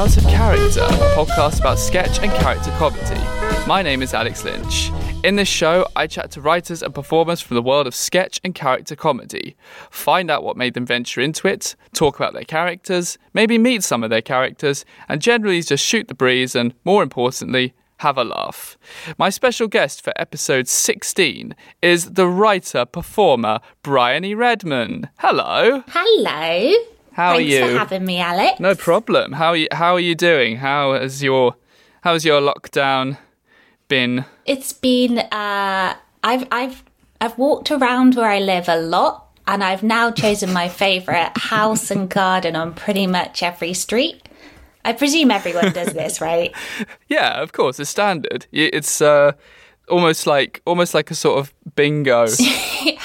Out of Character, a podcast about sketch and character comedy. My name is Alex Lynch. In this show, I chat to writers and performers from the world of sketch and character comedy, find out what made them venture into it, talk about their characters, maybe meet some of their characters, and generally just shoot the breeze and, more importantly, have a laugh. My special guest for episode 16 is the writer performer Bryony Redman. Hello. Hello. How Thanks are you? for having me, Alex. No problem. How are you, how are you doing? How has your how's your lockdown been? It's been uh I've I've I've walked around where I live a lot and I've now chosen my favourite house and garden on pretty much every street. I presume everyone does this, right? Yeah, of course, it's standard. It's uh, almost like almost like a sort of bingo. okay,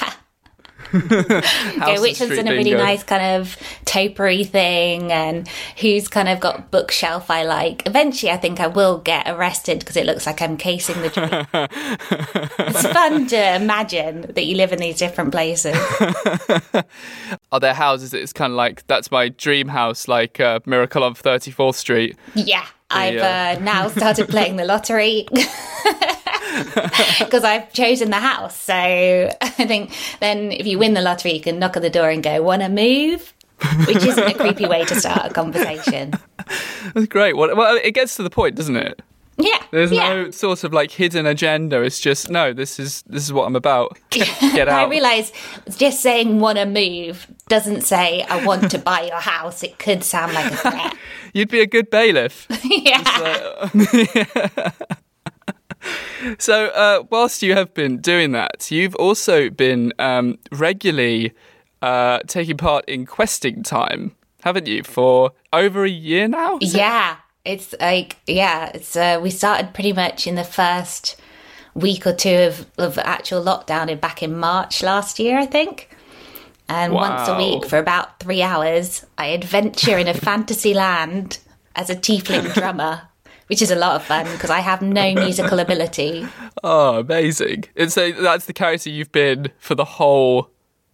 Which one's in a really bingo. nice kind of topiary thing and who's kind of got bookshelf I like. Eventually, I think I will get arrested because it looks like I'm casing the dream. it's fun to imagine that you live in these different places. Are there houses that it's kind of like that's my dream house, like uh, Miracle on Thirty Fourth Street? Yeah, I've uh, uh, now started playing the lottery because I've chosen the house. So I think then if you win the lottery, you can knock on the door and go, "Want to move?" Which isn't a creepy way to start a conversation. That's great. Well, well, it gets to the point, doesn't it? Yeah, There's yeah. no sort of like hidden agenda. It's just no. This is this is what I'm about. Get, out. I realise just saying "want to move" doesn't say "I want to buy your house." It could sound like a threat. You'd be a good bailiff. yeah. So, uh, whilst you have been doing that, you've also been um, regularly uh, taking part in questing time, haven't you, for over a year now? Yeah, it's like yeah, it's uh, we started pretty much in the first week or two of, of actual lockdown in back in March last year, I think. And once a week for about three hours, I adventure in a fantasy land as a tiefling drummer, which is a lot of fun because I have no musical ability. Oh, amazing! And so that's the character you've been for the whole.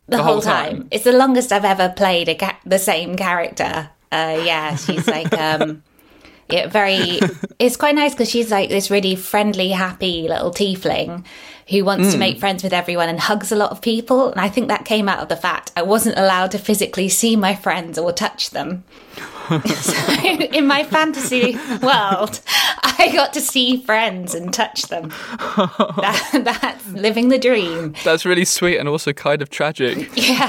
the, The whole, whole time. time. It's the longest I've ever played a ca- the same character. Uh, yeah, she's like, um, yeah, very. It's quite nice because she's like this really friendly, happy little tiefling who wants to hmm. make friends with everyone and hugs a lot of people. And I think that came out of the fact I wasn't allowed to physically see my friends or touch them. so in my fantasy world, I got to see friends and touch them. That, that's living the dream. That's really sweet and also kind of tragic. Yeah,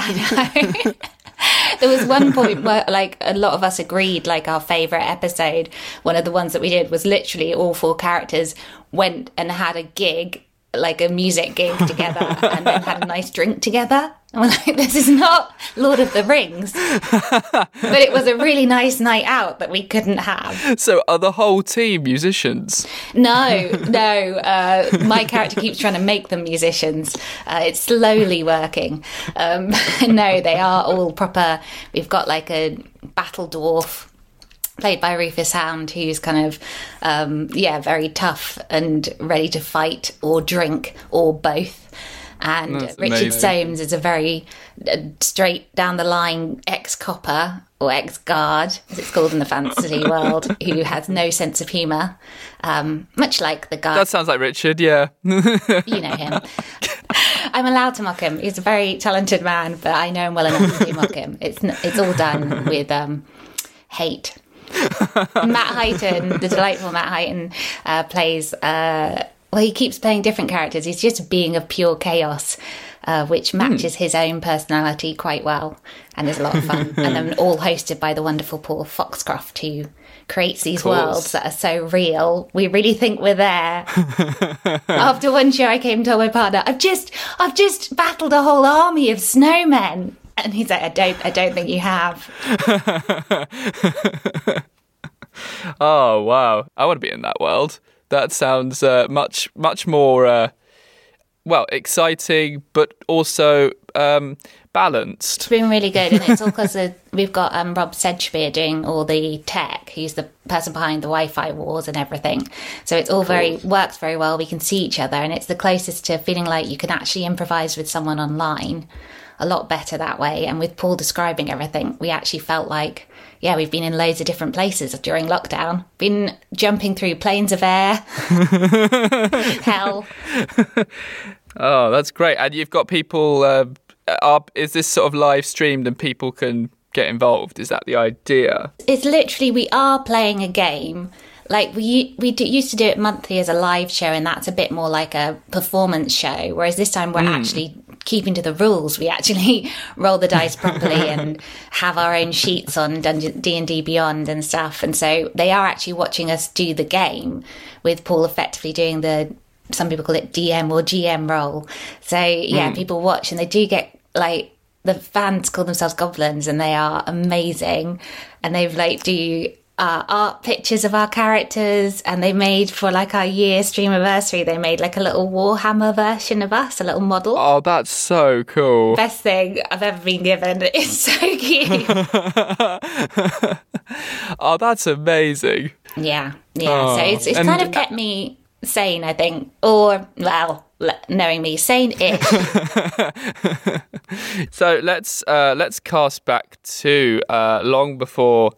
there was one point where, like, a lot of us agreed, like, our favourite episode, one of the ones that we did was literally all four characters went and had a gig, like a music gig together, and then had a nice drink together. And we're like, this is not Lord of the Rings. but it was a really nice night out that we couldn't have. So, are the whole team musicians? No, no. Uh, my character keeps trying to make them musicians. Uh, it's slowly working. Um, no, they are all proper. We've got like a battle dwarf played by Rufus Hound, who's kind of, um, yeah, very tough and ready to fight or drink or both. And That's Richard amazing. Soames is a very uh, straight down the line ex copper or ex guard, as it's called in the fantasy world, who has no sense of humour, um, much like the guy That sounds like Richard. Yeah. you know him. I'm allowed to mock him. He's a very talented man, but I know him well enough to mock him. It's n- it's all done with um, hate. Matt Heighton, the delightful Matt Heighton, uh, plays. Uh, well, he keeps playing different characters. He's just a being of pure chaos. uh, which matches his own personality quite well and is a lot of fun. and then all hosted by the wonderful Paul Foxcroft, who creates these worlds that are so real. We really think we're there. After one show, I came to my partner, I've just, I've just battled a whole army of snowmen. And he's like, I don't, I don't think you have. Oh wow, I want to be in that world. That sounds uh, much much more uh, well exciting, but also um, balanced. It's been really good, and it's all because we've got um, Rob Sedgebeer doing all the tech. He's the person behind the Wi-Fi wars and everything. So it's all very works very well. We can see each other, and it's the closest to feeling like you can actually improvise with someone online. A lot better that way. And with Paul describing everything, we actually felt like, yeah, we've been in loads of different places during lockdown. Been jumping through planes of air, hell. Oh, that's great. And you've got people. Uh, are, is this sort of live streamed and people can get involved? Is that the idea? it's literally we are playing a game like we we do, used to do it monthly as a live show and that's a bit more like a performance show whereas this time we're actually keeping to the rules we actually roll the dice properly and have our own sheets on Dungeon, d&d beyond and stuff. And so they are actually watching us do the game with paul effectively doing the some people call it dm or gm role. So yeah hmm. people watch and they do get like the fans call themselves goblins and they are amazing. And they've like do uh, art pictures of our characters and they made for like our year stream anniversary they made like a little warhammer version of us a little model. Oh, that's so cool. best thing i've ever been given. It's so cute. Oh, that's amazing. yeah yeah Oh, so it's, it's kind of kept me sane i think. Or well knowing me sane-ish. So let's uh, let's cast back to uh, long before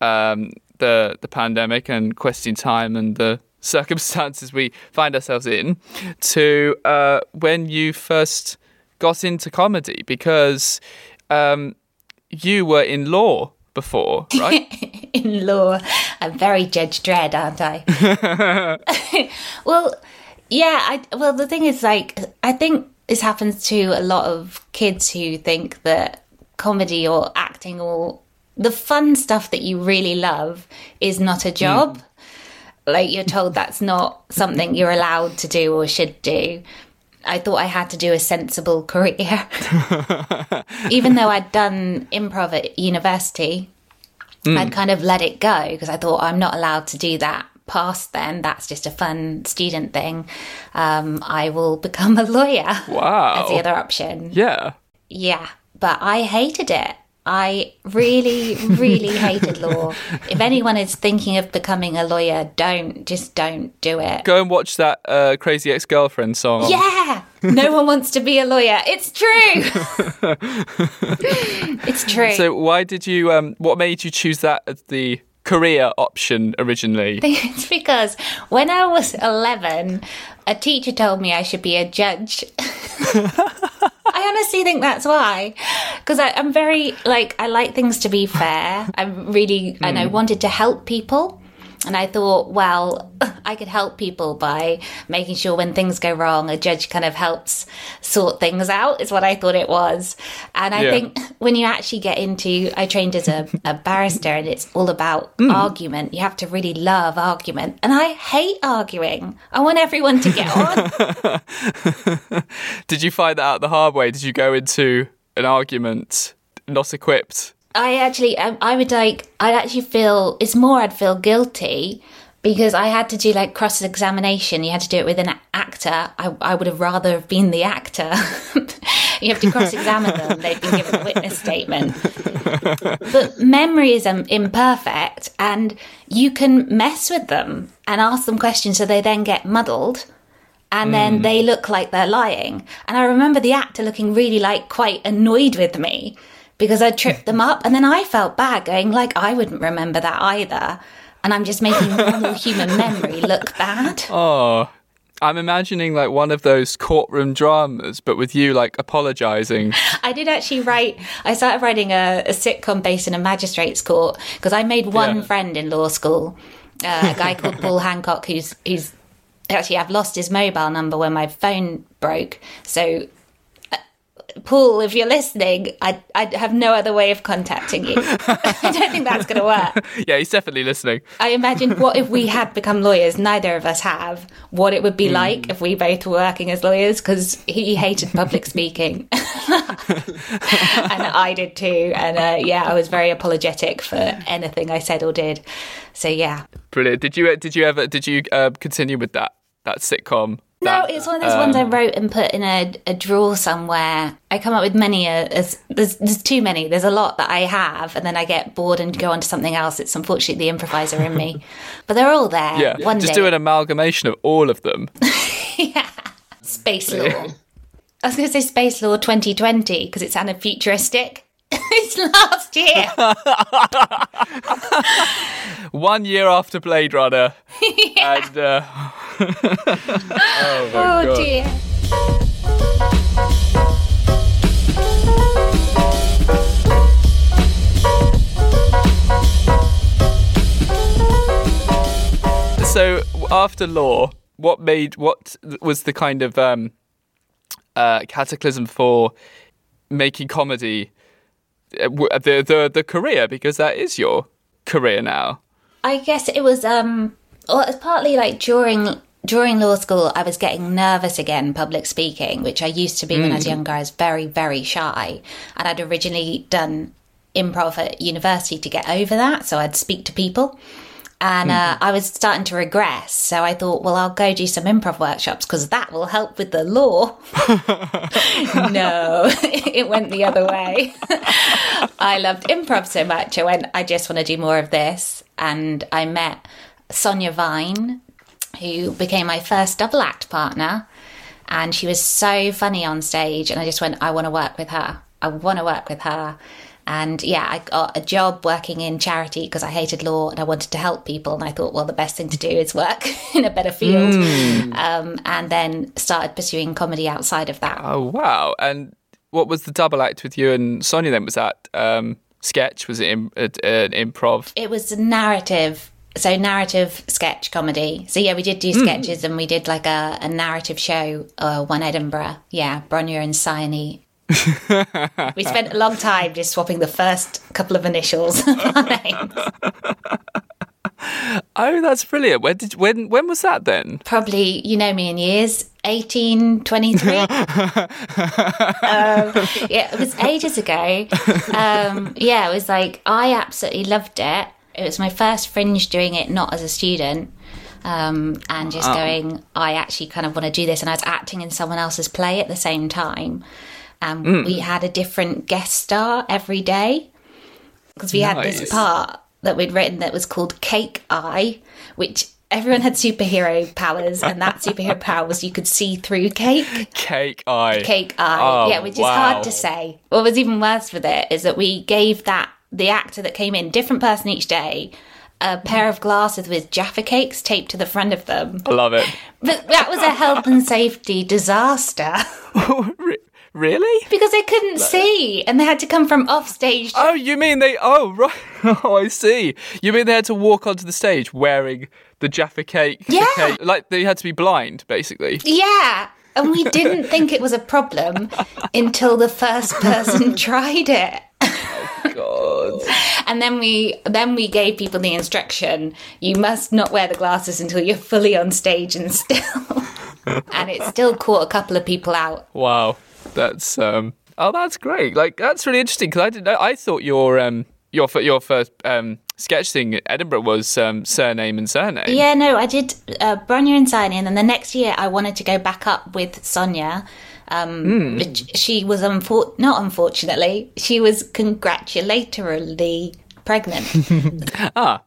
um, the the pandemic and Questing Time and the circumstances we find ourselves in to uh, when you first got into comedy because um, you were in law before, right? in law. I'm very Judge Dredd, aren't I? well, yeah. I well, the thing is, like, I think this happens to a lot of kids who think that comedy or acting or the fun stuff that you really love is not a job. Like you're told that's not something you're allowed to do or should do. I thought I had to do a sensible career. Even though I'd done improv at university, I'd kind of let it go because I thought I'm not allowed to do that past then. That's just a fun student thing. Um, I will become a lawyer Wow. as the other option. yeah. Yeah, but I hated it. I really, really hated law. If anyone is thinking of becoming a lawyer, don't, just don't do it. Go and watch that uh, Crazy Ex Girlfriend song. Yeah, no one wants to be a lawyer. It's true. it's true. So why did you? Um, what made you choose that as the career option originally? It's because when I was 11, a teacher told me I should be a judge. I honestly think that's why. Because I'm very, like, I like things to be fair. I'm really, and I hmm. wanted to help people. And I thought, well, I could help people by making sure when things go wrong, a judge kind of helps sort things out, is what I thought it was. And I Yeah. think when you actually get into, I trained as a, a barrister and it's all about hmm. argument. You have to really love argument. And I hate arguing. I want everyone to get on. Did you find that out the hard way? Did you go into an argument not equipped? I actually, I, I would like, I'd actually feel, it's more I'd feel guilty because I had to do like cross examination. You had to do it with an actor. I, I would have rather have been the actor. you have to cross examine them. They've been given a witness statement. but memory is um, imperfect and you can mess with them and ask them questions so they then get muddled and then they look like they're lying. And I remember the actor looking really like quite annoyed with me because I tripped them up, and then I felt bad going like I wouldn't remember that either, and I'm just making normal human memory look bad. Oh, I'm imagining like one of those courtroom dramas, but with you like apologizing. I did actually write. I started writing a, a sitcom based in a magistrate's court because I made one Yeah. friend in law school, uh, a guy called Paul Hancock, who's who's actually I've lost his mobile number when my phone broke. So Paul, if you're listening, I I have no other way of contacting you. I don't think that's going to work. Yeah, he's definitely listening. I imagine what if we had become lawyers? Neither of us have. What it would be like if we both were working as lawyers because he hated public speaking, and I did too. And uh, yeah, I was very apologetic for anything I said or did. So yeah. Brilliant. Did you did you ever did you uh, continue with that that sitcom? No, it's one of those ones I wrote and put in a, a drawer somewhere. I come up with many. A, as, there's there's too many. There's a lot that I have, and then I get bored and go on to something else. It's unfortunately the improviser in me, but they're all there. Yeah, one just day. do an amalgamation of all of them. yeah, Space Law. I was going to say Space Law 2020 because it sounded futuristic. it's last year. One year after Blade Runner, and uh, oh dear. so after Law, what made what was the kind of um, uh, cataclysm for making comedy uh, the the the career because that is your career now. I guess it was um well it was partly like during during law school I was getting nervous again public speaking, which I used to be when I was younger. I was very, very shy. And I'd originally done improv at university to get over that, so I'd speak to people. And uh, I was starting to regress, so I thought, well, I'll go do some improv workshops because that will help with the law. no, it went the other way. I loved improv so much. I went, I just want to do more of this. And I met Sonia Vine, who became my first double act partner. And she was so funny on stage. And I just went, I want to work with her. I want to work with her. And yeah, I got a job working in charity because I hated law and I wanted to help people. And I thought, well, the best thing to do is work in a better field. Um, and then started pursuing comedy outside of that. Oh wow! And what was the double act with you and Sonia? Then was that um, sketch? Was it uh, an improv? it was a narrative so narrative sketch comedy so yeah we did do sketches and we did like a, a narrative show uh, one edinburgh yeah bronya and Sione. we spent a long time just swapping the first couple of initials our names. Oh, that's brilliant. When did when when was that then? probably you know me in years 1823 um, yeah it was ages ago um, yeah it was like i absolutely loved it it was my first fringe doing it not as a student um, and just going i actually kind of want to do this and i was acting in someone else's play at the same time and we had a different guest star every day because we had this part that we'd written that was called Cake Eye, which everyone had superhero powers, and that superhero power was you could see through cake. Cake eye. Cake Eye, Oh, yeah, which is hard to say. What was even worse with it is that we gave that the actor that came in, different person each day, a pair of glasses with Jaffa cakes taped to the front of them. I love it. But that was a health and safety disaster really? because they couldn't see, and they had to come from off stage. Oh, you mean they? Oh, right. Oh, I see. You mean they had to walk onto the stage wearing the Jaffa cake? Yeah. cake- like they had to be blind, basically. Yeah. And we didn't think it was a problem until the first person tried it. God. And then we then we gave people the instruction, you must not wear the glasses until you're fully on stage and still. and it still caught a couple of people out. Wow. That's um. Oh, that's great. Like that's really interesting because I didn't. know I thought your um your your first um sketch thing at Edinburgh was um surname and surname. Yeah, no, I did uh, Bronya and Signy, and then the next year I wanted to go back up with Sonia. Um, but she was unfor- not unfortunately, she was congratulatorily pregnant. Ah.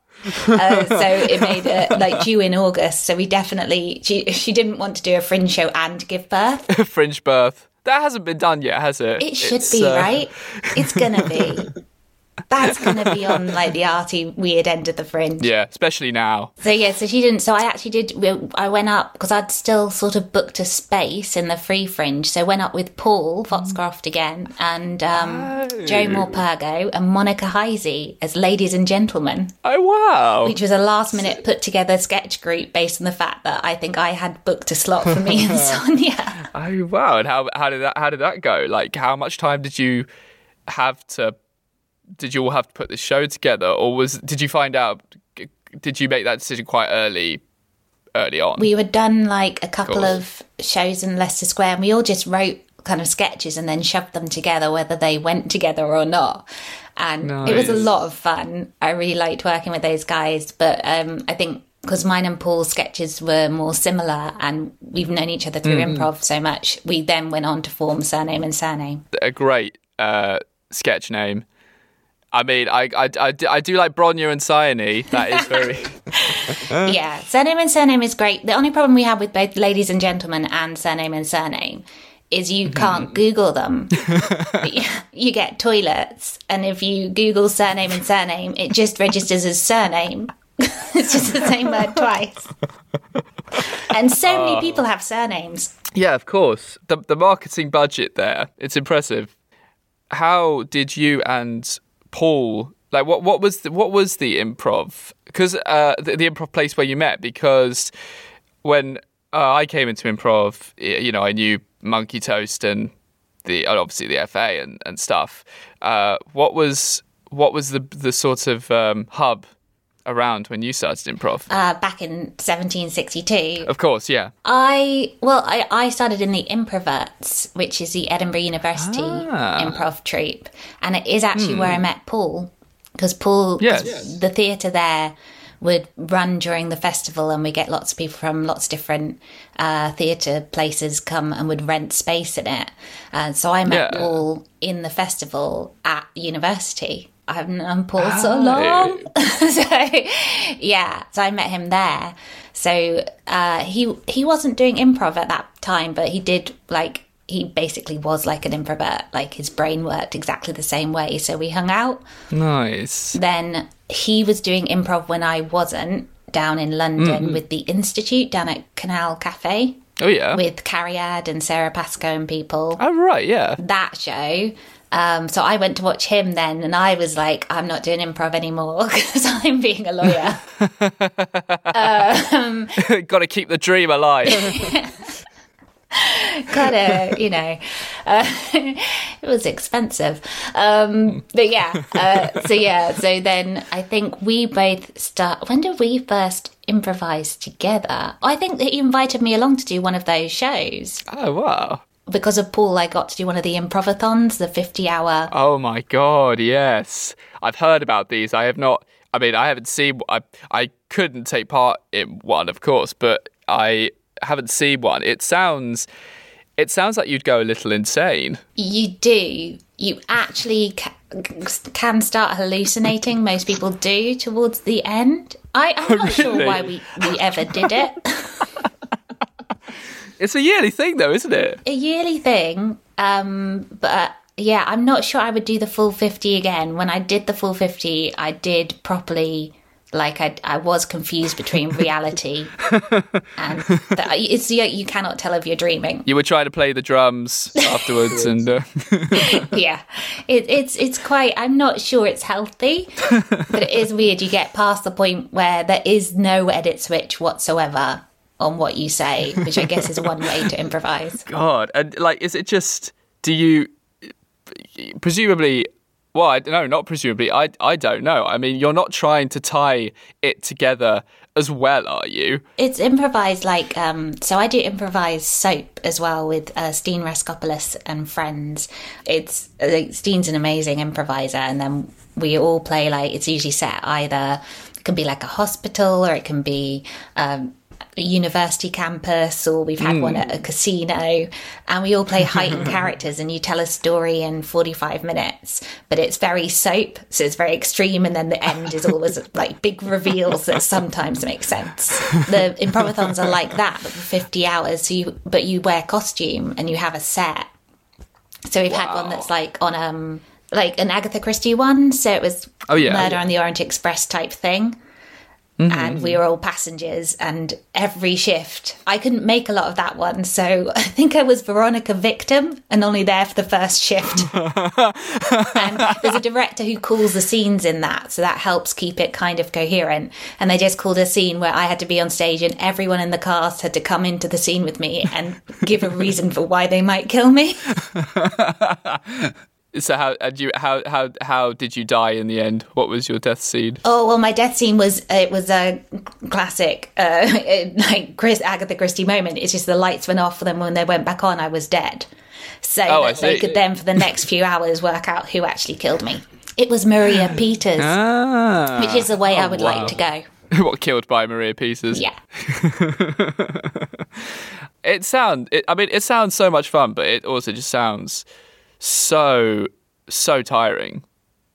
Uh, so it made it like due in August. So we definitely she she didn't want to do a fringe show and give birth. Fringe birth. That hasn't been done yet, has it? It should It's, be uh, right. It's gonna be. that's going to be on like the arty weird end of the fringe. Yeah, especially now. So yeah, so she didn't. So I actually did. I went up because I'd still sort of booked a space in the free fringe. So went up with Paul Foxcroft again and um, Oh. Joe Morpurgo and Monica Heisey as ladies and gentlemen, Oh wow. which was a last minute put together sketch group based on the fact that I think I had booked a slot for me and Sonia. Oh wow. And how how did that how did that go? Like how much time did you have to did you all have to put this show together or was did you find out did you make that decision quite early early on? we had done like a couple course. of shows in Leicester Square and we all just wrote kind of sketches and then shoved them together whether they went together or not. And it was a lot of fun. I really liked working with those guys, but um, I think because mine and Paul's sketches were more similar and we've known each other through improv so much, we then went on to form Surname and Surname. a great uh, sketch name. I mean, I, I, I, do, I do like Bronya and Cyane. That is very. yeah, Surname and Surname is great. The only problem we have with both Ladies and Gentlemen and Surname and Surname is you mm-hmm. can't Google them. you, you get toilets, and if you Google surname and surname, it just registers as surname. it's just the same word twice. And so many oh. people have surnames. yeah, of course. The, the marketing budget there, it's impressive. How did you and Paul like what what was the, what was the improv? Because uh, the, the improv place where you met. Because when uh, I came into improv, you know, I knew Monkey Toast and the obviously the FA and, and stuff. Uh, what was what was the the sort of um, hub around when you started improv? Uh, back in 1762, of course, yeah. I well, I, I started in the Improverts, which is the Edinburgh University Ah. improv troupe, and it is actually where I met Paul because Paul, Yes. The theatre there would run during the festival, and we get lots of people from lots of different uh, theatre places come and would rent space in it. And so I met Yeah. Paul in the festival at university. I haven't known Paul so Oh. long. so yeah, so I met him there. So uh, he he wasn't doing improv at that time, but he did like he basically was like an Improvert. Like his brain worked exactly the same way. So we hung out. Nice. Then he was doing improv when I wasn't down in London with the Institute down at Canal Cafe Oh yeah. with Cariad and Sarah Pascoe and people oh right, yeah. that show. Um, so I went to watch him then, and I was like, I'm not doing improv anymore because I'm being a lawyer. Got to keep the dream alive. Gotta, you know, uh, it was expensive. Um, but yeah, uh, so yeah, so then I think we both start. When did we first improvise together? I think that you invited me along to do one of those shows. oh wow. Because of Paul, I got to do one of the improvathons, the 50 hour Oh my god, yes. I've heard about these. I have not. I mean, I haven't seen. I I couldn't take part in one, of course, but I haven't seen one. It sounds. It sounds like you'd go a little insane. You do. You actually ca- can start hallucinating. Most people do towards the end. I, I'm oh, not sure Really? why we, we ever did it. It's a yearly thing, though, isn't it? A yearly thing. Um, but yeah, I'm not sure I would do the full 50 again. When I did the full 50, I did properly. Like I, I was confused between reality and the, it's you, you cannot tell if you're dreaming. You were trying to play the drums afterwards, and uh, yeah it, it's it's quite i'm not sure it's healthy but it is weird you get past the point where there is no edit switch whatsoever on what you say which i guess is one way to improvise God, and like, is it just? Do you presumably? Well, I, no, not presumably. I I don't know. I mean, you're not trying to tie it together as well, are you? it's improvised like um so i do improvise soap as well with uh, steen raskopoulos and friends it's like steen's an amazing improviser and then we all play like it's usually set either it can be like a hospital or it can be um a university campus or we've had one at a casino and we all play heightened characters and you tell a story in 45 minutes but it's very soap so it's very extreme and then the end is always like big reveals that sometimes make sense the improvathons are like that but for 50 hours so you but you wear costume and you have a set so we've had one that's like on um like an Agatha Christie one. So it was Oh, yeah, Murder yeah. on the Orient Express type thing. Mm-hmm, and we mm-hmm. were all passengers, and every shift, I couldn't make a lot of that one. So I think I was Veronica Victim and only there for the first shift. and there's a director who calls the scenes in that, so that helps keep it kind of coherent. And they just called a scene where I had to be on stage, and everyone in the cast had to come into the scene with me and give a reason for why they might kill me. So how and you how how how did you die in the end? What was your death scene? Oh well, my death scene was it was a classic uh, like Chris Agatha Christie moment. It's just the lights went off, and then when they went back on, I was dead. So Oh, that they could then, for the next few hours, work out who actually killed me. It was Maria Peters, Ah, which is the way I Oh, would wow. like to go. what killed by Maria Peters? Yeah. It sound. It, I mean, it sounds so much fun, but it also just sounds so so tiring,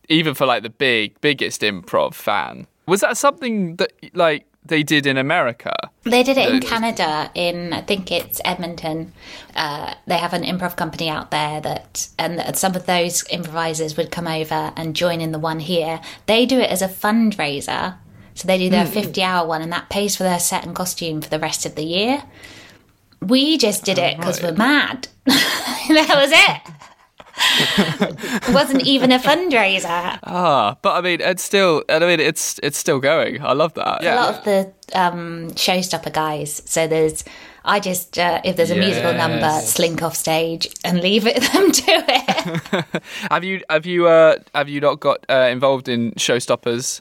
even for like the big biggest improv fan. Was that something that like they did in America? They did it in Canada, in I think it's Edmonton. Uh, they have an improv company out there that, and some of those improvisers would come over and join in the one here. They do it as a fundraiser, so they do their fifty-hour one, and that pays for their set and costume for the rest of the year. We just did it because we're mad. that was it. It wasn't even a fundraiser. Ah, but I mean, it's still. I mean, it's it's still going. I love that. a lot of the um, showstopper guys. So there's, I just uh, if there's a musical number, slink off stage and leave it them to it. Have you have you uh have you not got uh, involved in showstoppers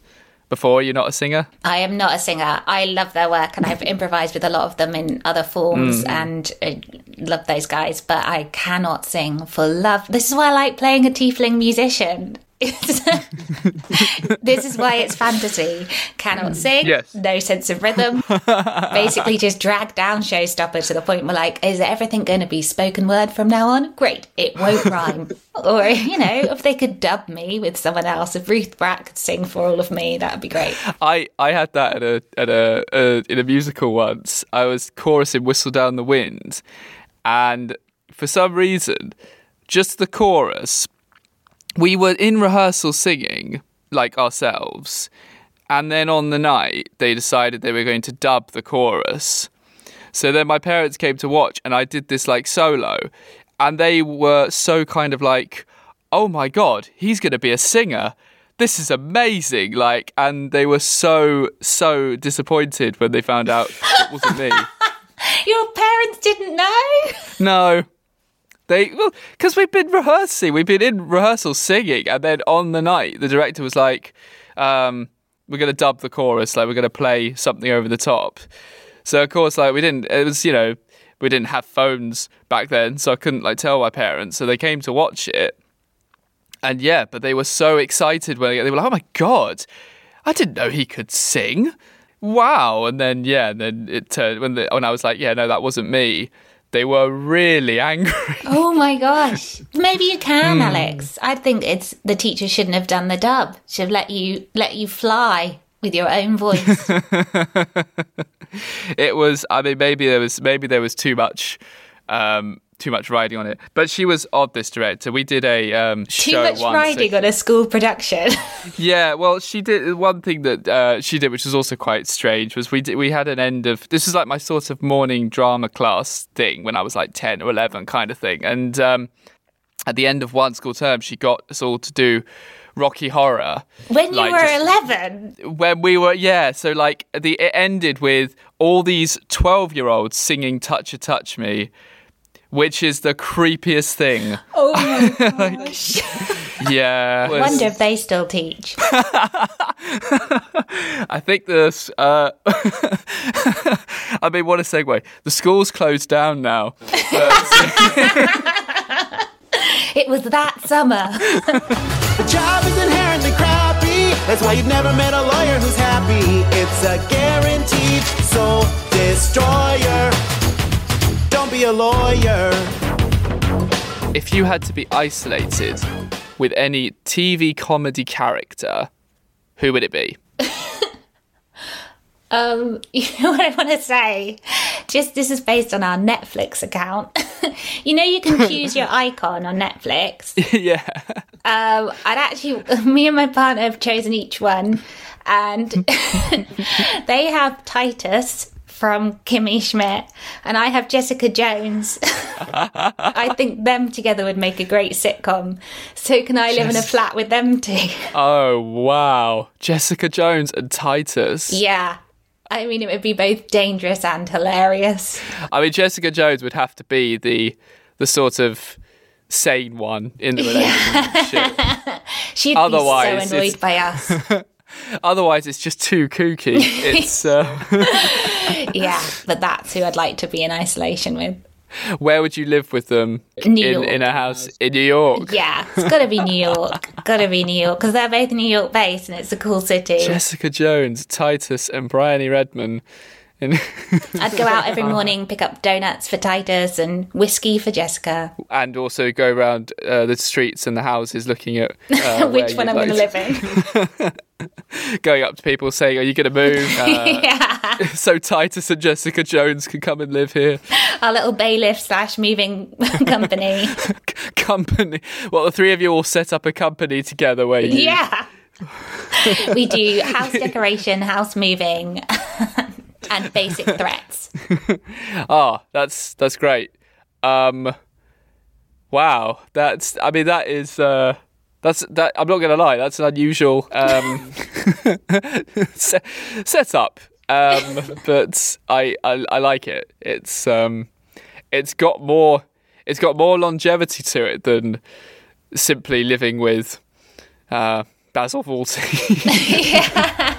before? You're not a singer. I am not a singer. I love their work and I've improvised with a lot of them in other forms mm. and I love those guys. But I cannot sing for love. This is why I like playing a tiefling musician. this is why it's fantasy. Cannot sing, Yes. no sense of rhythm. Basically, just drag down showstopper to the point where, like, is everything going to be spoken word from now on? Great, it won't rhyme. or, you know, if they could dub me with someone else, if Ruth Bratt could sing for all of me, that would be great. I, I had that at a at a uh, in a musical once. I was chorus in "Whistle Down the Wind," and for some reason, just the chorus. We were in rehearsal singing like ourselves, and then on the night they decided they were going to dub the chorus. So then my parents came to watch, and I did this like solo, and they were so kind of like, "Oh my god, he's going to be a singer." This is amazing, like, and they were so so disappointed when they found out it wasn't me. Your parents didn't know? No, they well because we've been rehearsing, we've been in rehearsal singing, and then on the night the director was like, um, "We're going to dub the chorus, like we're going to play something over the top." So of course, like we didn't. It was you know we didn't have phones back then, so I couldn't like tell my parents. So they came to watch it, and yeah, but they were so excited when they, they were like, "Oh my god, I didn't know he could sing." Wow! And then yeah, and then it turned when the when I was like, "Yeah, no, that wasn't me." They were really angry. Oh my gosh. Maybe you can, hmm. Alex. I think it's the teacher shouldn't have done the dub. Should have let you let you fly with your own voice. it was i mean maybe there was maybe there was too much um too much riding on it. But she was odd this director. We did a um Too much riding on a school production. yeah well she did one thing that uh, she did which was also quite strange was we did, we had an end of this is like my sort of morning drama class thing when i was like 10 or 11 kind of thing. And um at the end of one school term she got us all to do rocky horror. When you Like, were 11. when we were yeah so like the it ended with all these 12 year olds singing touch a touch me which is the creepiest thing Oh my gosh. yeah I Wonder if they still teach. i think this uh i mean what a segue the school's closed down now It was that summer. The job is inherently crappy. That's why you've never met a lawyer who's happy. It's a guaranteed soul destroyer. Don't be a lawyer. If you had to be isolated with any tv comedy character who would it be Um, you know what I want to say? Just this is based on our Netflix account. you know, you can choose your icon on Netflix. yeah Um, I'd actually, me and my partner have chosen each one, and they have Titus from Kimmy Schmidt, and I have Jessica Jones. I think them together would make a great sitcom. So can I live in a flat with them two? Oh wow, Jessica Jones and Titus. yeah. I mean, it would be both dangerous and hilarious. I mean, Jessica Jones would have to be the the sort of sane one in the relationship. She'd Otherwise, be so annoyed by us. Otherwise, it's just too kooky. It's uh, yeah, but that's who I'd like to be in isolation with. where would you live with them? New in York. in a house in New York. Yeah, it's got to be New York. got to be New York because they're both New York based and it's a cool city. Jessica Jones, Titus, and Bryony Redman. I'd go out every morning, pick up donuts for Titus and whiskey for Jessica. and also go around uh, the streets and the houses looking at uh, Which one I'm going to live in? Going up to people saying, "Are you going to move?" Uh, yeah, so Titus and Jessica Jones can come and live here. our little bailiff slash moving company. company. Well, the three of you all set up a company together where you. Yeah, we do house decoration, house moving, and basic threats. Ah, that's that's great. Um, wow, that's. I mean, that is. Uh, that's that. I'm not gonna lie. That's an unusual um, set, setup. Um, but I, I I like it. It's um, it's got more. It's got more longevity to it than simply living with uh, Basil Fawlty.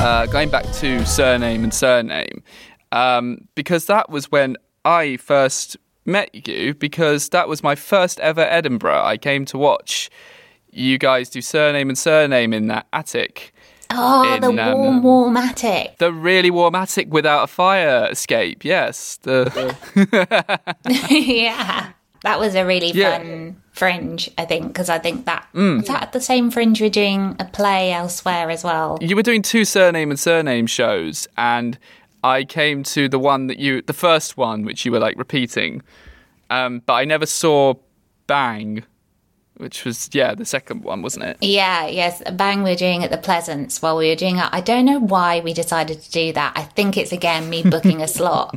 Uh, going back to surname and surname, um, because that was when I first met you, because that was my first ever Edinburgh. I came to watch you guys do surname and surname in that attic. Oh, In, the um, warm, warm attic. The really warm attic without a fire escape. Yes. The, yeah. That was a really Yeah. fun fringe, I think, because I think that Mm. that at the same fringe we're doing a play elsewhere as well. you were doing two surname and surname shows, and I came to the one that you, the first one, which you were like repeating, um, but I never saw Bang, which was yeah the second one, wasn't it? Yeah, yes, a bang we were doing at the Pleasance while we were doing it. I don't know why we decided to do that. I think it's again me booking a slot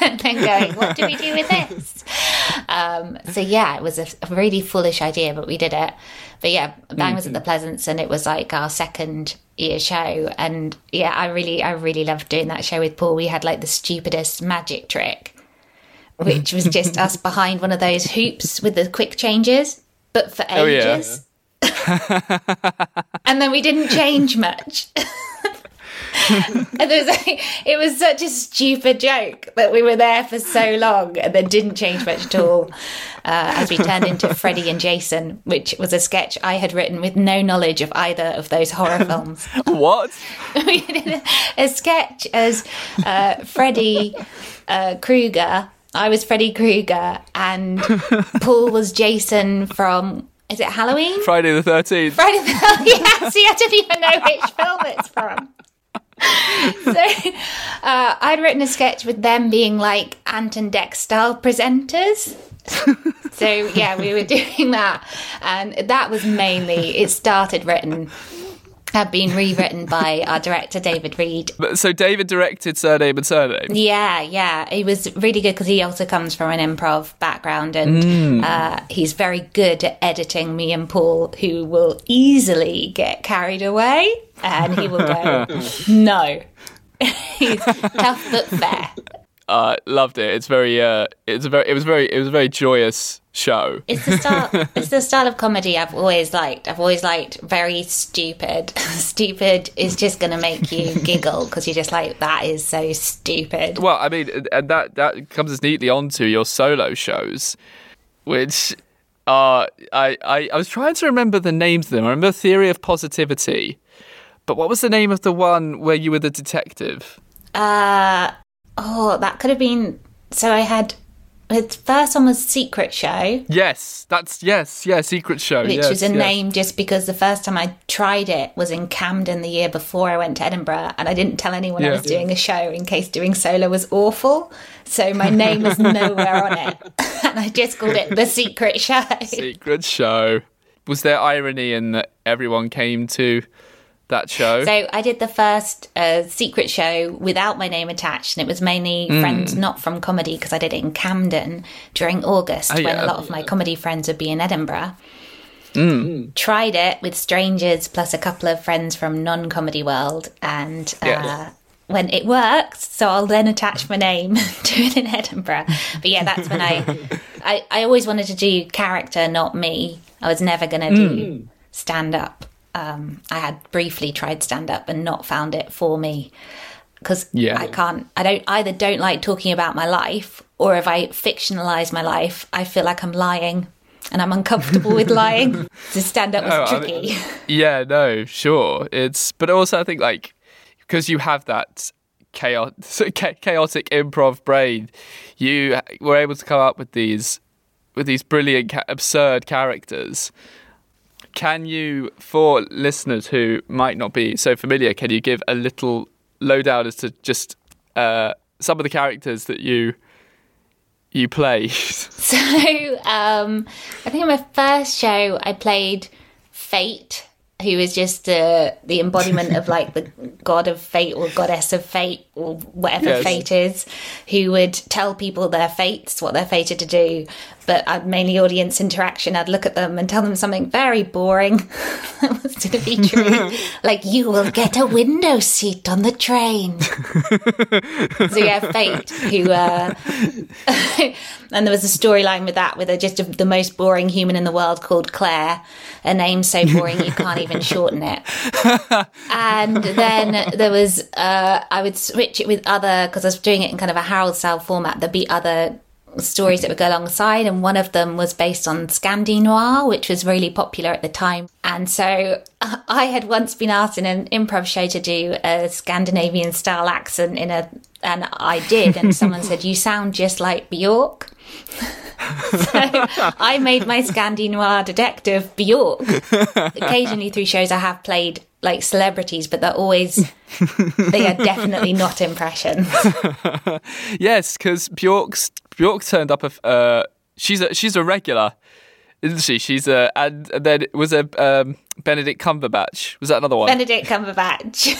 and then going, what do we do with this? Um, so yeah, it was a, a really foolish idea, but we did it. But yeah, bang was at the Pleasance and it was like our second year show. And yeah, I really, I really loved doing that show with Paul. We had like the stupidest magic trick, which was just us behind one of those hoops with the quick changes, but for Oh, yeah. ages and then we didn't change much. was, like, it was such a stupid joke that we were there for so long and then didn't change much at all uh, as we turned into Freddy and Jason, which was a sketch I had written with no knowledge of either of those horror films. What? we did a sketch as uh, Freddie uh, Krueger. I was Freddie Krueger and Paul was Jason from, is it Halloween? Friday the Thirteenth. Friday the thirteenth. yes, see, I didn't even know which film it's from. so uh, I'd written a sketch with them being like Ant and Dec style presenters. so yeah, we were doing that, and that was mainly it started written. Had been rewritten by our director David Reed. So David directed Surname and Surname. Yeah, yeah, he was really good because he also comes from an improv background, and uh, he's very good at editing me and Paul, who will easily get carried away, and he will go, "No." he's tough but fair. Uh, loved it. It's very, uh, it's a very, it was very, it was a very joyous show. It's the style. it's the style of comedy I've always liked. I've always liked very stupid. stupid is just going to make you giggle because you're just like, that is so stupid. Well, I mean, and that that comes as neatly onto your solo shows, which are I, I I was trying to remember the names of them. I remember Theory of Positivity, but what was the name of the one where you were the detective? Uh, oh, that could have been. So I had. The first one was Secret Show, Yes, that's yes, yeah, Secret Show, which yes, was a yes. name just because the first time I tried it was in Camden the year before I went to Edinburgh, and I didn't tell anyone I was doing a show in case doing solo was awful. So my name was nowhere on it, and I just called it the Secret Show. Secret Show. Was there irony in that everyone came to that show? So I did the first uh, secret show without my name attached, and it was mainly Mm. friends not from comedy because I did it in Camden during August Oh, when yeah. a lot of my comedy friends would be in Edinburgh. Mm. Tried it with strangers plus a couple of friends from non-comedy world, and uh, Yeah. when it worked, so I'll then attach my name to it in Edinburgh. But yeah, that's when I, I, I always wanted to do character, not me. I was never going to do stand up. Um, I had briefly tried stand up and not found it for me because Yeah. I can't. I don't either. Don't like talking about my life, or if I fictionalize my life, I feel like I'm lying, and I'm uncomfortable with lying. So stand up was Oh, I tricky. mean- Yeah, no, sure. It's but also I think like because you have that chaotic, chaotic improv brain, you were able to come up with these with these brilliant, absurd characters. Can you, for listeners who might not be so familiar, can you give a little lowdown as to just uh, some of the characters that you you play? So um, I think in my first show, I played Fate, who is just uh, the embodiment of like the god of fate or goddess of fate or whatever Yes. fate is, who would tell people their fates, what they're fated to do. But I'd mainly audience interaction. I'd look at them and tell them something very boring that was going to be true, like you will get a window seat on the train. so yeah, fate, who. Uh, and there was a storyline with that, with a, just a, the most boring human in the world called Claire, a name so boring you can't even shorten it. and then there was, uh, I would switch it with other, because I was doing it in kind of a Harold style format, there'd be other stories that would go alongside, and one of them was based on Scandi Noir, which was really popular at the time. And so I had once been asked in an improv show to do a Scandinavian style accent in a, and I did, and someone said, "You sound just like Bjork." so I made my Scandi Noir detective Bjork. Occasionally through shows, I have played like celebrities, but they're always they are definitely not impressions. Yes, because Bjork's Bjork turned up. A, uh, she's a she's a regular, isn't she? She's a and, and then it was a um, Benedict Cumberbatch. Was that another one? Benedict Cumberbatch.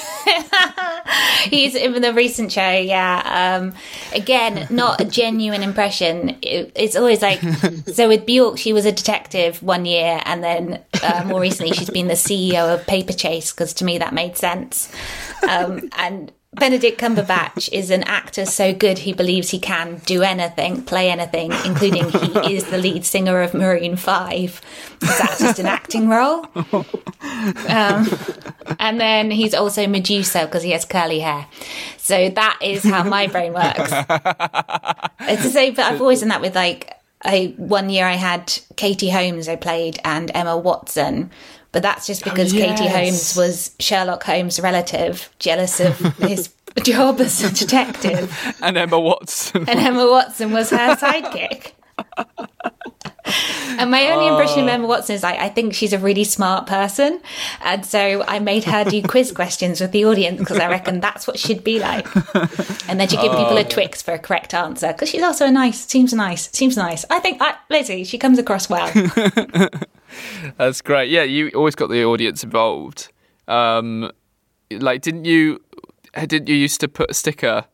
He's in the recent show, yeah. Um, again, not a genuine impression. It, it's always like so. With Bjork, she was a detective one year, and then uh, more recently, she's been the CEO of Paper Chase because to me that made sense. Um, and Benedict Cumberbatch is an actor so good he believes he can do anything, play anything, including he is the lead singer of Maroon Five. That's just an acting role. Um, and then he's also Medusa because he has curly hair. So that is how my brain works. it's the same, but I've always done that with like. I one year I had Katie Holmes I played and Emma Watson, but that's just oh, because Katie yes. Holmes was Sherlock Holmes' relative, jealous of his job as a detective, and Emma Watson. and Emma Watson was her sidekick. And my only impression of oh. Emma Watson is like, I think she's a really smart person. And so I made her do quiz questions with the audience because I reckon that's what she'd be like. And then she'd give people a oh. Twix for a correct answer because she's also a nice, seems nice, seems nice. I think, I, Lizzie, she comes across well. That's great. Yeah, you always got the audience involved. Um, like, didn't you? Didn't you used to put a sticker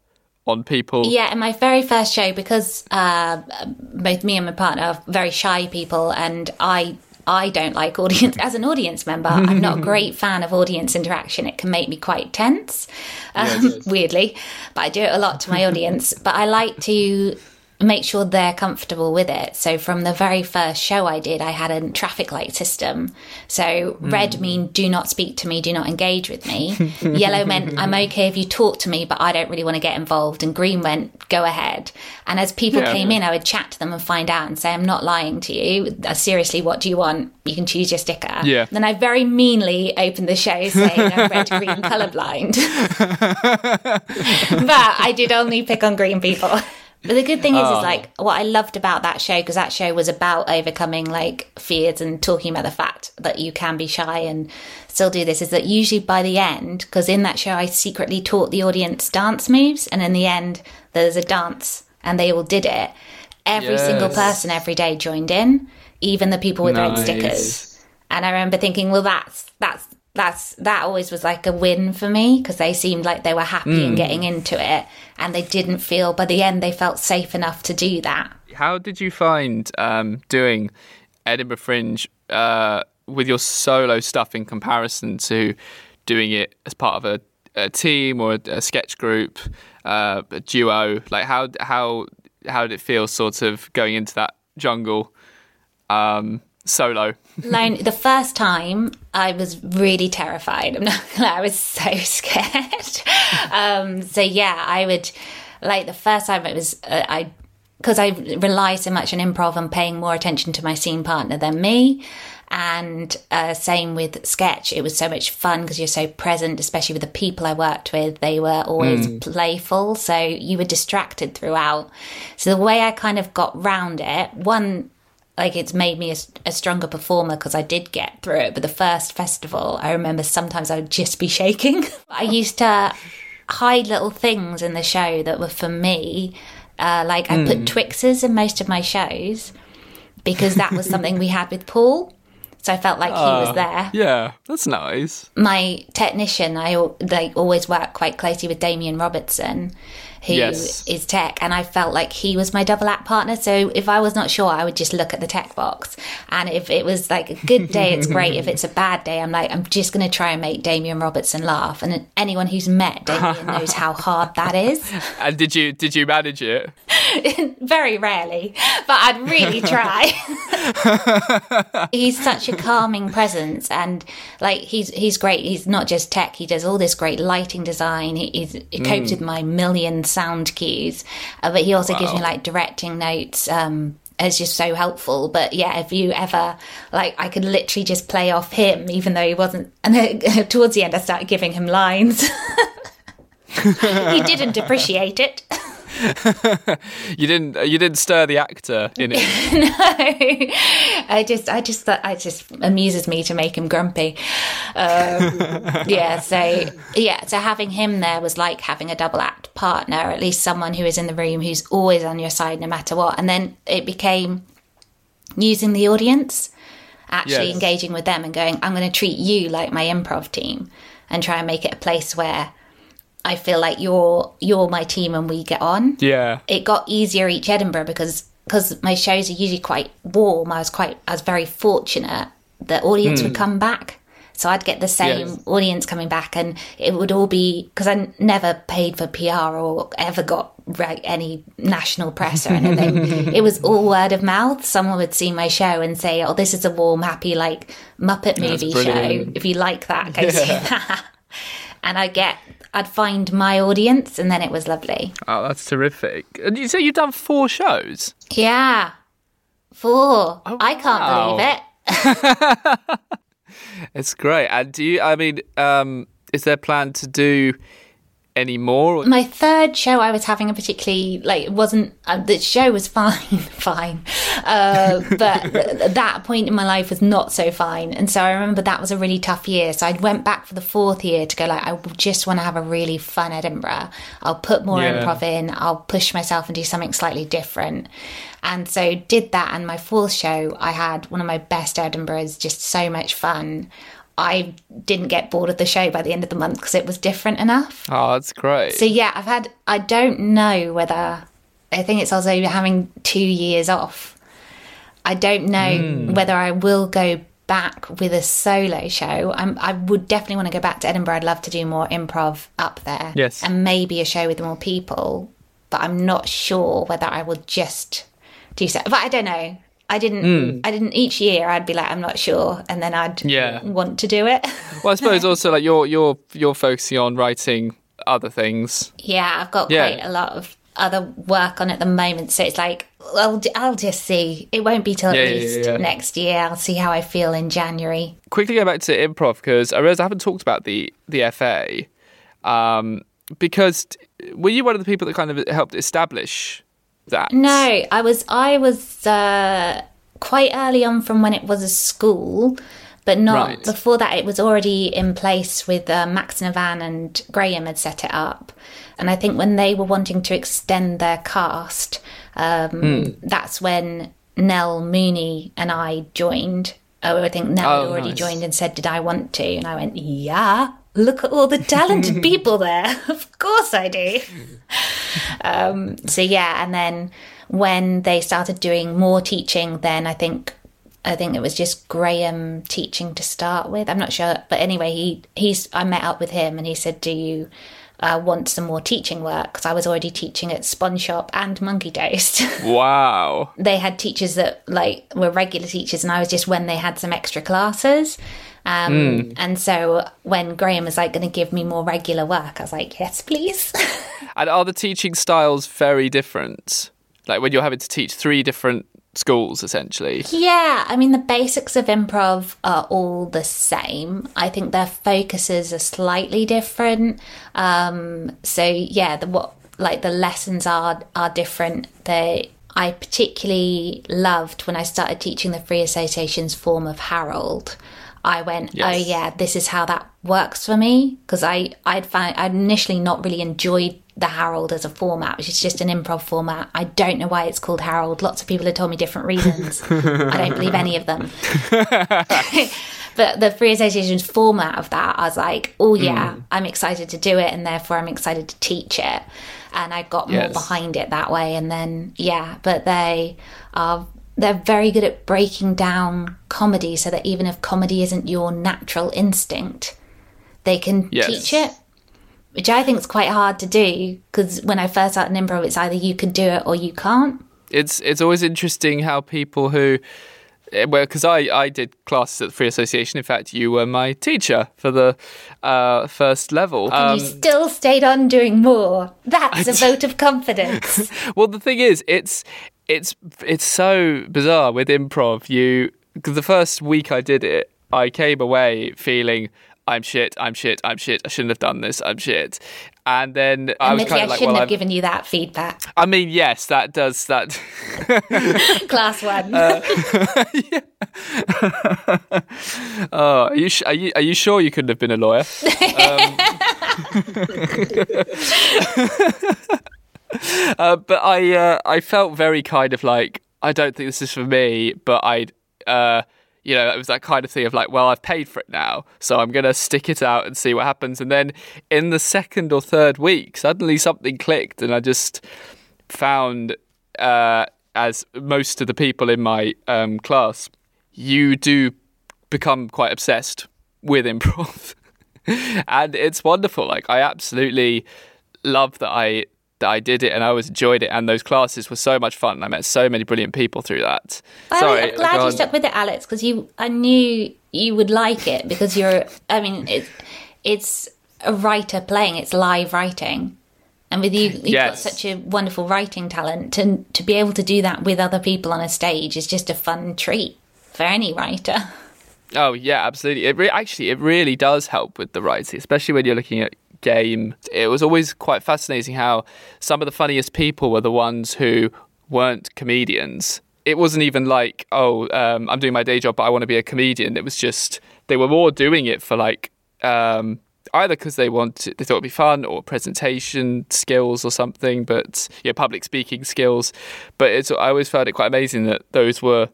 on people? Yeah, in my very first show, because uh, both me and my partner are very shy people, and I I don't like audience as an audience member. I'm not a great fan of audience interaction. It can make me quite tense, um, weirdly, but I do it a lot to my audience. But I like to make sure they're comfortable with it. So from the very first show I did, I had a traffic light system. So red mean do not speak to me, do not engage with me. Yellow meant I'm okay if you talk to me, but I don't really want to get involved. And green went go ahead. And as people Yeah. came in, I would chat to them and find out and say, I'm not lying to you. Uh, Seriously, what do you want? You can choose your sticker. Yeah. Then I very meanly opened the show saying I'm red, green, colorblind. but I did only pick on green people. But the good thing is, is oh. like what I loved about that show because that show was about overcoming like fears and talking about the fact that you can be shy and still do this. Is that usually by the end? Because in that show, I secretly taught the audience dance moves, and in the end, there's a dance, and they all did it. Every single person every day joined in, even the people with red Nice. stickers. And I remember thinking, well, that's that's that's that always was like a win for me because they seemed like they were happy in getting into it, and they didn't feel by the end they felt safe enough to do that. How did you find um, doing Edinburgh Fringe uh, with your solo stuff in comparison to doing it as part of a, a team or a, a sketch group, uh, a duo? Like how how how did it feel, sort of going into that jungle um, solo? Lone, the first time I was really terrified. I'm not gonna I was so scared. um, so yeah, I would like the first time it was uh, I because I rely so much on improv and paying more attention to my scene partner than me. And uh, same with sketch. It was so much fun because you're so present, especially with the people I worked with. They were always playful, so you were distracted throughout. So the way I kind of got round it, one like it's made me a, a stronger performer because I did get through it. But the first festival, I remember sometimes I would just be shaking. I used to hide little things in the show that were for me. Uh, like I put Twixes in most of my shows because that was something we had with Paul. So I felt like he was there Yeah, that's nice. my technician, I like always work quite closely with Damien Robertson, who is Yes. tech, and I felt like he was my double act partner. So if I was not sure, I would just look at the tech box, and if it was like a good day, it's great. if it's a bad day, I'm like, I'm just going to try and make Damien Robertson laugh. And anyone who's met Damien knows how hard that is. And did you did you manage it? Very rarely, but I'd really try. he's such a calming presence, and like he's he's great. He's not just tech; he does all this great lighting design. He, he's, he copes mm. with my million sound cues, uh, but he also gives me like directing notes. Um, it's just so helpful. But yeah, if you ever like, I could literally just play off him, even though he wasn't. And then towards the end, I started giving him lines. he didn't appreciate it. You didn't you didn't stir the actor in it. No, I just, I just thought, it just amuses me to make him grumpy. Um, yeah, so yeah, so having him there was like having a double act partner, at least someone who is in the room who's always on your side no matter what. And then it became using the audience, actually Yes. engaging with them and going, I'm going to treat you like my improv team and try and make it a place where I feel like you're you're my team and we get on yeah. it got easier each Edinburgh because because my shows are usually quite warm. I was quite I was very fortunate. The audience would hmm. come back. So I'd get the same Yes. audience coming back, and it would all be because I n- never paid for PR or ever got like, any national press or anything. it was all word of mouth. Someone would see my show and say, "Oh, this is a warm, happy like Muppet movie show. If you like that, go see that." And I get, I'd find my audience, and then it was lovely. Oh, that's terrific. And you say you've done four shows. Yeah. Four. I can't wow. believe it. It's great. And do you? I mean, um, is there a plan to do anymore? My third show, I was having a particularly like it wasn't uh, the show was fine, fine, uh, but th- that point in my life was not so fine, and so I remember that was a really tough year. So I went back for the fourth year to go like I just want to have a really fun Edinburgh. I'll put more Yeah. improv in. I'll push myself and do something slightly different. And so did that. And my fourth show, I had one of my best Edinburghs, just so much fun. I didn't get bored of the show by the end of the month because it was different enough. Oh, that's great. So yeah, I've had. I don't know whether. I think it's also having two years off. I don't know Hmm. whether I will go back with a solo show. I'm, I would definitely want to go back to Edinburgh. I'd love to do more improv up there. Yes. and maybe a show with more people. But I'm not sure whether I will just do so. But I don't know. I didn't. I didn't. Each year, I'd be like, I'm not sure, and then I'd. Yeah. want to do it. well, I suppose also like you're you're you're focusing on writing other things. Yeah, I've got Yeah. quite a lot of other work on at the moment, so it's like I'll I'll just see. It won't be till Yeah, at least yeah, next year. I'll see how I feel in January. quickly go back to improv because I realize I haven't talked about the the FA. Um, because were you one of the people that kind of helped establish that? No, I was I was uh, quite early on from when it was a school, but not Right. before that. It was already in place with uh, Max Navan and Graham had set it up, and I think when they were wanting to extend their cast, um, Hmm. that's when Nell Mooney and I joined. Oh, I think Nell had Oh, already nice. joined and said, "Did I want to?" And I went, "Yeah." Look at all the talented people there. Of course I do. Um, so yeah, and then when they started doing more teaching, then I think I think it was just Graham teaching to start with. I'm not sure, but anyway, he he's I met up with him and he said, "Do you uh, want some more teaching work?" Because I was already teaching at Spon Shop and Monkey Toast. Wow. they had teachers that like were regular teachers, and I was just when they had some extra classes. Um, And so when Graham was like going to give me more regular work, I was like, "Yes, please." And are the teaching styles very different? Like when you're having to teach three different schools, essentially. Yeah, I mean, the basics of improv are all the same. I think their focuses are slightly different. Um, so yeah, the what like the lessons are are different. They I particularly loved when I started teaching the Free Association's form of Harold. I went, oh yeah, this is how that works for me because I I'd found I'd initially not really enjoyed the Harold as a format, which is just an improv format. I don't know why it's called Harold. Lots of people have told me different reasons. I don't believe any of them. but the Free Association's format of that, I was like, oh yeah, hmm. I'm excited to do it, and therefore I'm excited to teach it. And I got more behind it that way. And then yeah, but they are they're very good at breaking down comedy so that even if comedy isn't your natural instinct, they can Yes. teach it. Which I think is quite hard to do because when I first started in improv, it's either you can do it or you can't. It's it's always interesting how people who eh, well, because I, I did classes at the Free Association. In fact, you were my teacher for the uh, first level. Um, you still stayed on doing more. That's a vote of confidence. well, the thing is, it's it's it's so bizarre with improv. You because the first week I did it, I came away feeling I'm shit, I'm shit, I'm shit. I shouldn't have done this. I'm shit. And then I was kind I of like, shouldn't well, have I'm, given you that feedback. I mean, yes, that does that. Class one. Oh, are you sh- are you are you sure you couldn't have been a lawyer? Um, uh, but I uh, I felt very kind of like I don't think this is for me, but I uh, you know it was that kind of thing of like well I've paid for it now, so I'm gonna stick it out and see what happens. And then in the second or third week, suddenly something clicked, and I just found uh, as most of the people in my um, class, you do become quite obsessed with improv, and it's wonderful. Like I absolutely love that I that I did it and I always enjoyed it, and those classes were so much fun. I met so many brilliant people through that. I, am glad you stuck with it, Alex, because you. I knew you would like it because you're. I mean, it, it's a writer playing. It's live writing, and with you, you've Yes. got such a wonderful writing talent, and to be able to do that with other people on a stage is just a fun treat for any writer. Oh yeah, absolutely. It re- actually it really does help with the writing, especially when you're looking at game. It was always quite fascinating how some of the funniest people were the ones who weren't comedians. It wasn't even like, oh, um, I'm doing my day job, but I want to be a comedian. It was just they were more doing it for like um, either because they wanted they thought it'd be fun or presentation skills or something, but yeah, public speaking skills. But it's I always found it quite amazing that those were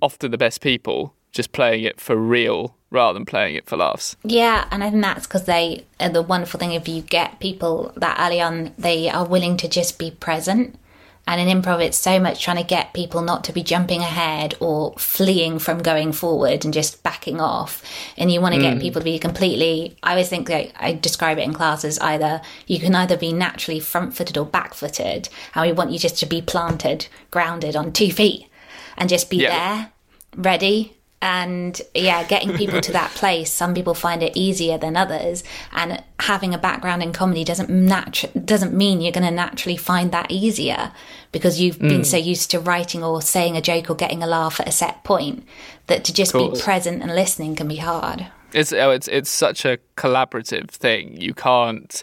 often the best people just playing it for real rather than playing it for laughs. Yeah, and I think that's because they, the wonderful thing if you get people that early on, they are willing to just be present. And in improv, it's so much trying to get people not to be jumping ahead or fleeing from going forward and just backing off. And you want to get mm. people to be completely, I always think that I describe it in class as either you can either be naturally front footed or back footed. And we want you just to be planted, grounded on two feet and just be Yeah. there, ready. And yeah, getting people to that place. Some people find it easier than others, and having a background in comedy doesn't natu- doesn't mean you're going to naturally find that easier because you've been mm. so used to writing or saying a joke or getting a laugh at a set point that to just be present and listening can be hard. It's oh, it's it's such a collaborative thing. You can't.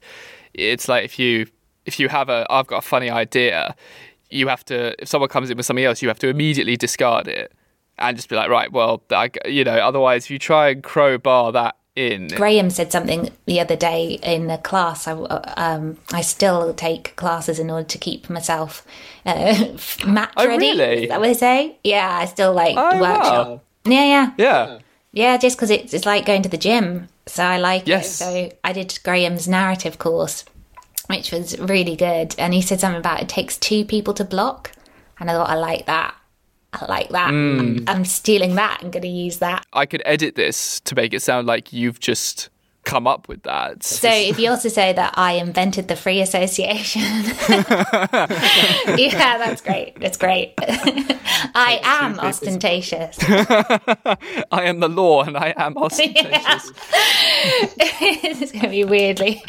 It's like if you if you have a I've got a funny idea, you have to if someone comes in with something else, you have to immediately discard it and just be like, right, well, I, you know, otherwise if you try and crowbar that in, Graham said something the other day in the class. I, um, I still take classes in order to keep myself uh, match Oh, ready. really? Is that what they say? Yeah, I still like Oh, workshop. wow. Yeah, yeah, yeah, yeah. Just because it's it's like going to the gym, so I like Yes. it. So I did Graham's narrative course, which was really good, and he said something about it takes two people to block, and I thought I like that. I like that. Mm. I'm, I'm stealing that and going to use that. I could edit this to make it sound like you've just come up with that. So if you also say that I invented the free association, yeah, that's great. That's great. I am ostentatious. I am the law and I am ostentatious. it's going to be weirdly.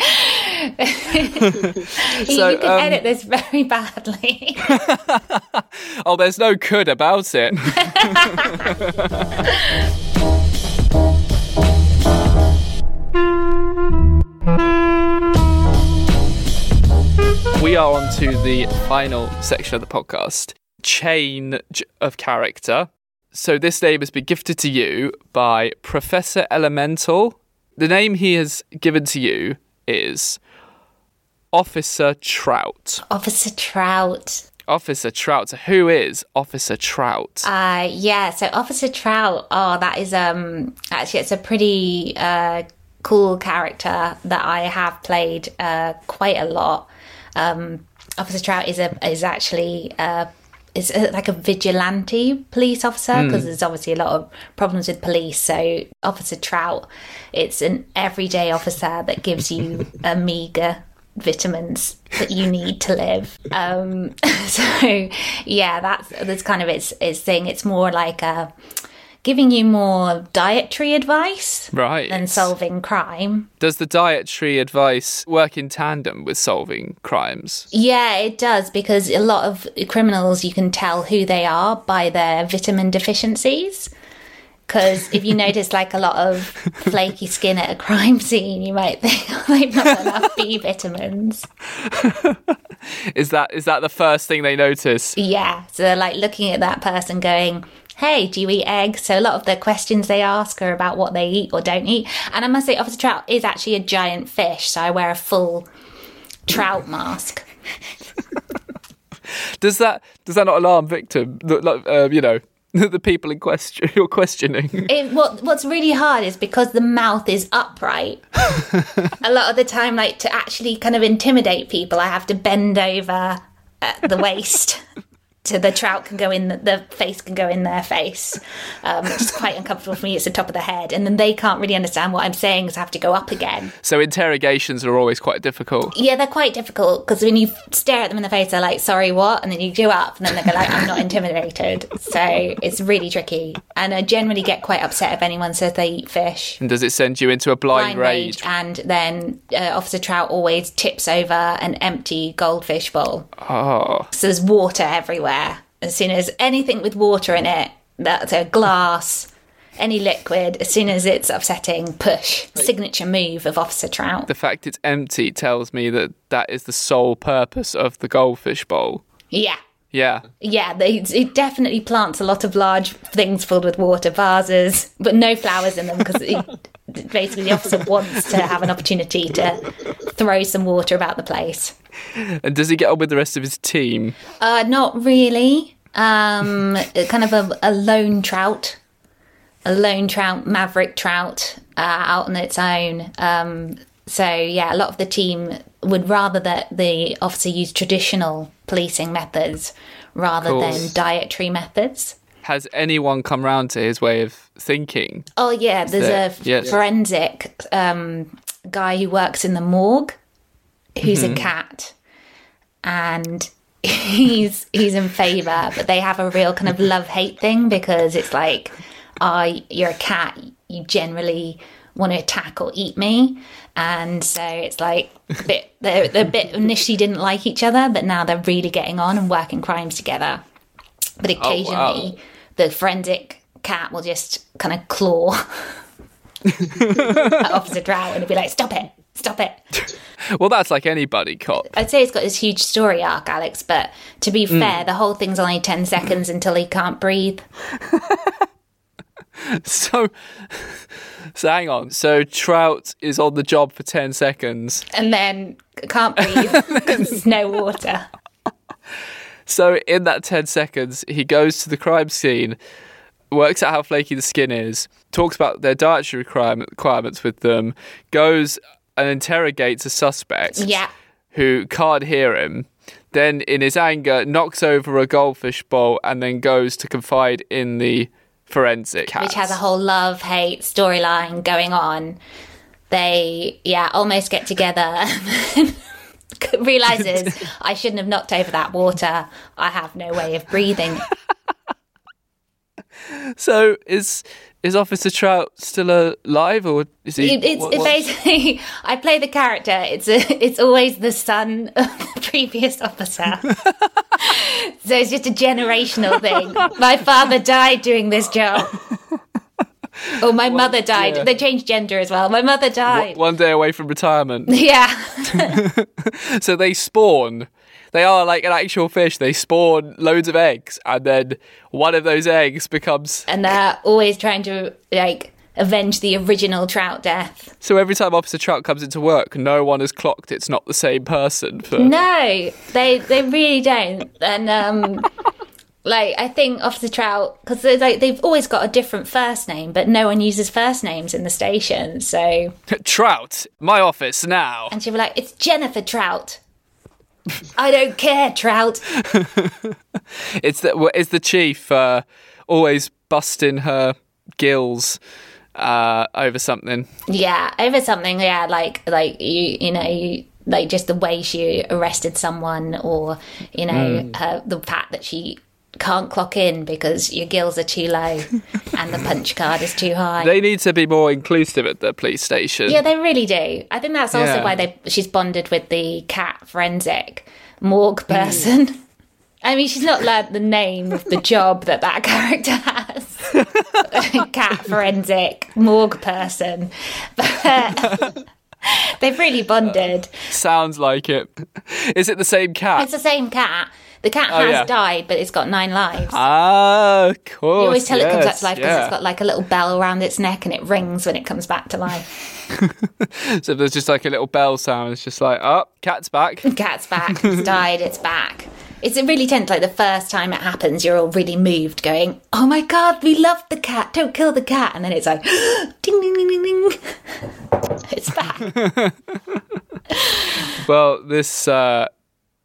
So, you can um, edit this very badly. Oh, there's no could about it. We are on to the final section of the podcast change of character. So, this name has been gifted to you by Professor Elemental. The name he has given to you is Officer Trout. Officer Trout. Officer Trout. So who is Officer Trout? Uh, yeah, so Officer Trout. Oh, that is um actually it's a pretty uh cool character that I have played uh quite a lot. Um, Officer Trout is a is actually uh is a, like a vigilante police officer because there's obviously a lot of problems with police. So Officer Trout, it's an everyday officer that gives you a meager vitamins that you need to live. Um, so yeah, that's that's kind of its its thing. It's more like a giving you more dietary advice right. than solving crime. Does the dietary advice work in tandem with solving crimes? Yeah, it does because a lot of criminals you can tell who they are by their vitamin deficiencies. Because if you notice like a lot of flaky skin at a crime scene, you might think oh, they've not got enough B vitamins. Is that is that the first thing they notice? Yeah, so they're like looking at that person going, Hey, do you eat eggs? So a lot of the questions they ask are about what they eat or don't eat. And I must say, Officer Trout is actually a giant fish, so I wear a full trout mask. Does that does that not alarm victim? Like, Uh, you know, the people in question you're questioning. It, what What's really hard is because the mouth is upright. a lot of the time, like to actually kind of intimidate people, I have to bend over at the waist. To the trout can go in, the, the face can go in their face, um, which is quite uncomfortable for me. It's the top of the head, and then they can't really understand what I'm saying, so I have to go up again. So interrogations are always quite difficult. Yeah, they're quite difficult because when you stare at them in the face, they're like, "Sorry, what?" And then you go up, and then they go like, "I'm not intimidated." So it's really tricky, and I generally get quite upset if anyone says they eat fish. And does it send you into a blind, blind rage? rage, and then uh, Officer Trout always tips over an empty goldfish bowl. Oh, So there's water everywhere. As soon as anything with water in it, that's a glass, any liquid, as soon as it's upsetting, push. Signature move of Officer Trout. The fact it's empty tells me that that is the sole purpose of the goldfish bowl. Yeah. Yeah. Yeah, they, it definitely plants a lot of large things filled with water, vases, but no flowers in them because basically the officer wants to have an opportunity to throw some water about the place. And does he get on with the rest of his team? Uh, not really. Um, kind of a, a lone trout, a lone trout, maverick trout, uh, out on its own. Um, so yeah, a lot of the team would rather that the officer use traditional policing methods rather than dietary methods. Has anyone come round to his way of thinking? Oh yeah, there's there- a f- yes. forensic um, guy who works in the morgue, who's Mm-hmm. a cat, and he's he's in favour, but they have a real kind of love hate thing because it's like, oh, you're a cat, you generally want to attack or eat me, and so it's like a bit they're, they're a bit initially didn't like each other, but now they're really getting on and working crimes together. But occasionally, the forensic cat will just kind of claw at Officer Trout and be like, "Stop it! Stop it!" Well, that's like any buddy cop. I'd say it's got this huge story arc, Alex. But to be Mm. fair, the whole thing's only ten seconds until he can't breathe. So, so hang on. So Trout is on the job for ten seconds. and then can't breathe because there's no water. So in that ten seconds, he goes to the crime scene, works out how flaky the skin is, talks about their dietary requirements with them, goes and interrogates a suspect. Yeah. who can't hear him. Then, in his anger, knocks over a goldfish bowl and then goes to confide in the forensic cat. which has a whole love hate storyline going on. They, yeah, almost get together. Realizes I shouldn't have knocked over that water. I have no way of breathing. So, is is Officer Trout still alive, or is he? It, it's what- it basically I play the character. It's a, it's always the son of the previous officer. so it's just a generational thing. My father died doing this job. Or my mother died. yeah. They changed gender as well. My mother died. one day away from retirement. Yeah. so they spawn. They are like an actual fish. They spawn loads of eggs, and then one of those eggs becomes. and they're always trying to like avenge the original trout death. So every time Officer Trout comes into work, no one has clocked it's not the same person. For No, they they really don't. And um like I think Officer Trout because like they've always got a different first name, but no one uses first names in the station. So Trout, my office now. and she'll be like, "It's Jennifer Trout." I don't care, Trout. It's the it's the chief uh, always busting her gills uh, over something. Yeah, over something. Yeah, like like you you know you. Like just the way she arrested someone, or you know, her, the fact that she can't clock in because your gills are too low and the punch card is too high. They need to be more inclusive at the police station. Yeah, they really do. I think that's also Yeah. why they she's bonded with the cat forensic morgue mm. person. I mean, she's not learnt the name of the job that that character has. cat forensic morgue person, but they've really bonded. Sounds like it. Is it the same cat? It's the same cat. The cat Oh, has yeah. died, but it's got nine lives. Ah, of course. you always tell it comes back to life because yeah. it's got like a little bell around its neck and it rings when it comes back to life. So there's just like a little bell sound. It's just like, oh, cat's back. cat's back, it's died, it's back. It's really tense. Like the first time it happens, you're all really moved, going, "Oh my god, we love the cat! Don't kill the cat!" And then it's like, "Ding ding ding ding ding." It's back. well, this uh,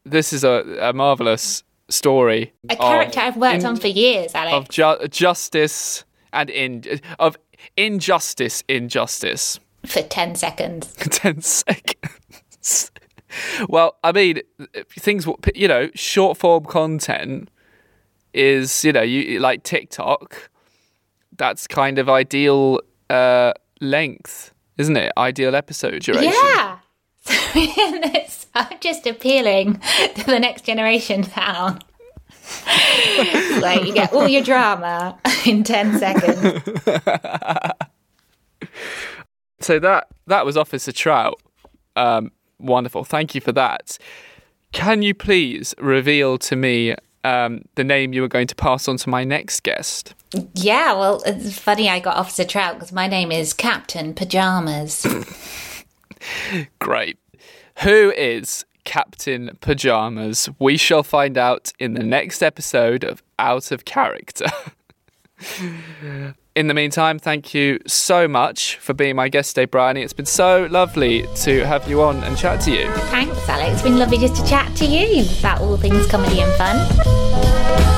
this is a, a marvelous story. A character I've worked in- on for years, Alex. of ju- justice and in of injustice, injustice. for ten seconds. 10 seconds. well, I mean, things, you know, short form content is, you know, you like TikTok, that's kind of ideal uh, length, isn't it? Ideal episode duration. Yeah. So I'm just appealing to the next generation now. like you get all your drama in 10 seconds. So that that was Officer Trout. Um, wonderful. Thank you for that. Can you please reveal to me um, the name you were going to pass on to my next guest? Yeah, well, it's funny I got Officer Trout because my name is Captain Pajamas. Great. Who is Captain Pajamas? We shall find out in the next episode of Out of Character. In the meantime, thank you so much for being my guest today, Bryony. It's been so lovely to have you on and chat to you. Thanks, Alex. It's been lovely just to chat to you about all things comedy and fun.